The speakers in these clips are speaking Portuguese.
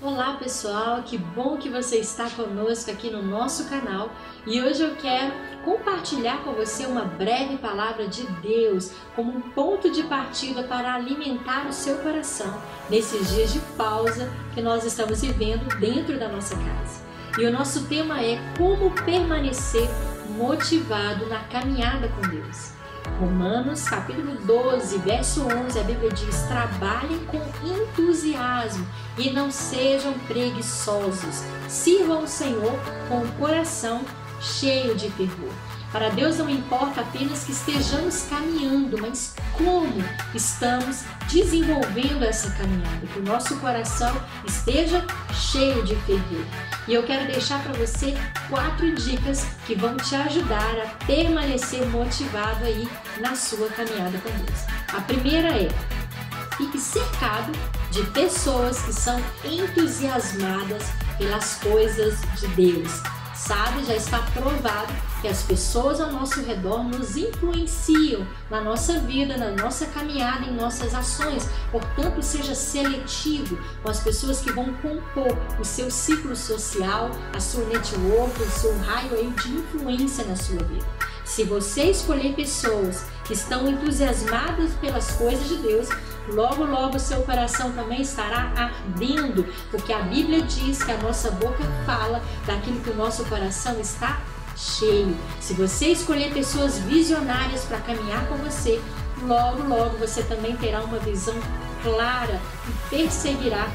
Olá pessoal, que bom que você está conosco aqui no nosso canal e hoje eu quero compartilhar com você uma breve palavra de Deus como um ponto de partida para alimentar o seu coração nesses dias de pausa que nós estamos vivendo dentro da nossa casa. E o nosso tema é como permanecer motivado na caminhada com Deus. Romanos capítulo 12, verso 11, a Bíblia diz: Trabalhem com entusiasmo e não sejam preguiçosos. Sirvam o Senhor com o coração cheio de fervor. Para Deus não importa apenas que estejamos caminhando, mas como estamos desenvolvendo essa caminhada, que o nosso coração esteja cheio de fervor. E eu quero deixar para você quatro dicas que vão te ajudar a permanecer motivado aí na sua caminhada com Deus. A primeira é fique cercado de pessoas que são entusiasmadas pelas coisas de Deus sabe, já está provado que as pessoas ao nosso redor nos influenciam na nossa vida, na nossa caminhada, em nossas ações. Portanto, seja seletivo com as pessoas que vão compor o seu ciclo social, a sua network, o seu raio de influência na sua vida. Se você escolher pessoas que estão entusiasmadas pelas coisas de Deus, logo, logo seu coração também estará ardendo, porque a Bíblia diz que a nossa boca fala daquilo que o nosso coração está cheio. Se você escolher pessoas visionárias para caminhar com você, logo, logo você também terá uma visão clara e perseguirá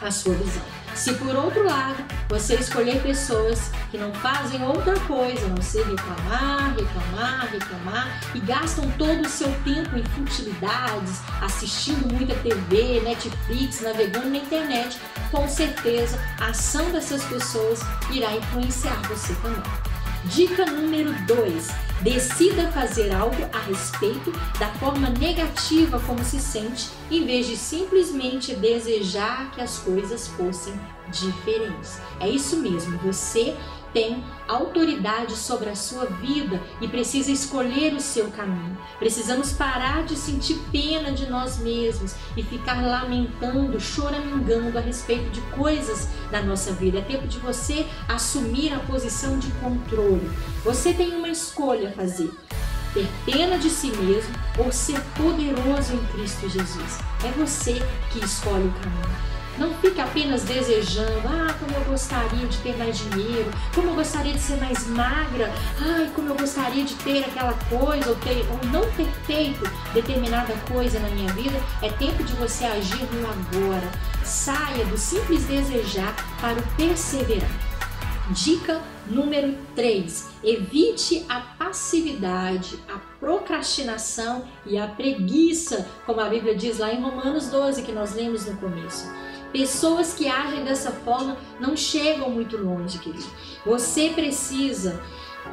a sua visão. Se por outro lado você escolher pessoas que não fazem outra coisa não ser reclamar, reclamar, reclamar e gastam todo o seu tempo em futilidades, assistindo muita TV, Netflix, navegando na internet, com certeza a ação dessas pessoas irá influenciar você também. Dica número 2: decida fazer algo a respeito da forma negativa como se sente, em vez de simplesmente desejar que as coisas fossem diferentes. É isso mesmo, você tem autoridade sobre a sua vida e precisa escolher o seu caminho. Precisamos parar de sentir pena de nós mesmos e ficar lamentando, choramingando a respeito de coisas da nossa vida. É tempo de você assumir a posição de controle. Você tem uma escolha a fazer ter pena de si mesmo ou ser poderoso em Cristo Jesus. É você que escolhe o caminho. Não fique apenas desejando, ah, como eu gostaria de ter mais dinheiro, como eu gostaria de ser mais magra, ai, como eu gostaria de ter aquela coisa ou, ter, ou não ter feito determinada coisa na minha vida. É tempo de você agir no agora. Saia do simples desejar para o perseverar. Dica número 3: evite a passividade, a procrastinação e a preguiça, como a Bíblia diz lá em Romanos 12, que nós lemos no começo. Pessoas que agem dessa forma não chegam muito longe, querido. Você precisa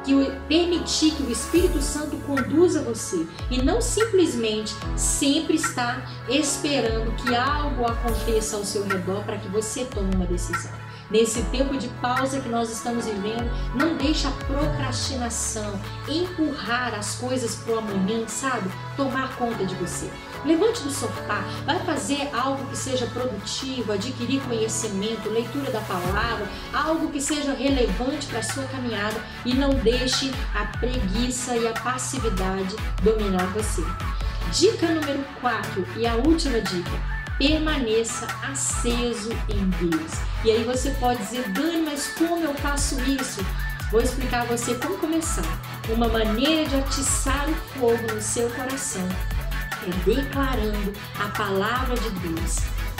que permitir que o Espírito Santo conduza você e não simplesmente sempre estar esperando que algo aconteça ao seu redor para que você tome uma decisão. Nesse tempo de pausa que nós estamos vivendo, não deixe a procrastinação empurrar as coisas para o amanhã, sabe? Tomar conta de você. Levante do sofá, vai fazer algo que seja produtivo, adquirir conhecimento, leitura da palavra, algo que seja relevante para a sua caminhada e não deixe a preguiça e a passividade dominar você. Dica número 4 e a última dica permaneça aceso em Deus. E aí você pode dizer, Dani, mas como eu faço isso? Vou explicar a você como começar. Uma maneira de atiçar o fogo no seu coração declarando a palavra de Deus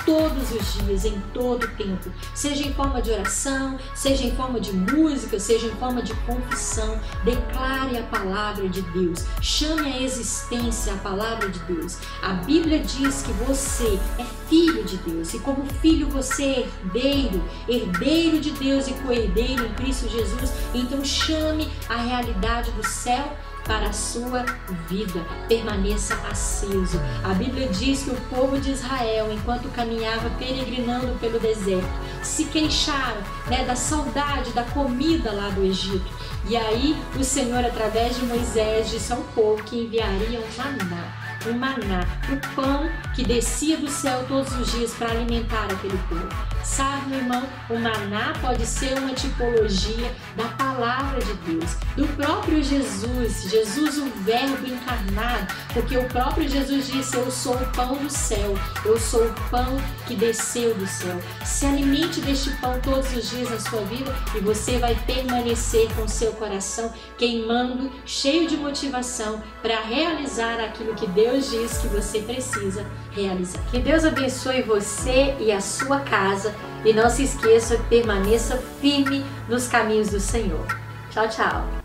todos os dias, em todo o tempo, seja em forma de oração, seja em forma de música, seja em forma de confissão. Declare a palavra de Deus, chame a existência a palavra de Deus. A Bíblia diz que você é filho de Deus e, como filho, você é herdeiro, herdeiro de Deus e co-herdeiro em Cristo Jesus. Então, chame a realidade do céu para a sua vida. Permaneça aceso. A Bíblia diz que o povo de Israel, enquanto caminhava peregrinando pelo deserto, se queixaram né, da saudade da comida lá do Egito. E aí o Senhor, através de Moisés, disse ao povo que enviaria um maná o maná, o pão que descia do céu todos os dias para alimentar aquele povo. Sabe, meu irmão, o maná pode ser uma tipologia da palavra de Deus, do próprio Jesus, Jesus, o Verbo encarnado, porque o próprio Jesus disse: Eu sou o pão do céu, eu sou o pão que desceu do céu. Se alimente deste pão todos os dias na sua vida e você vai permanecer com seu coração queimando, cheio de motivação para realizar aquilo que Deus diz que você precisa realizar. Que Deus abençoe você e a sua casa e não se esqueça, permaneça firme nos caminhos do Senhor. Tchau, tchau.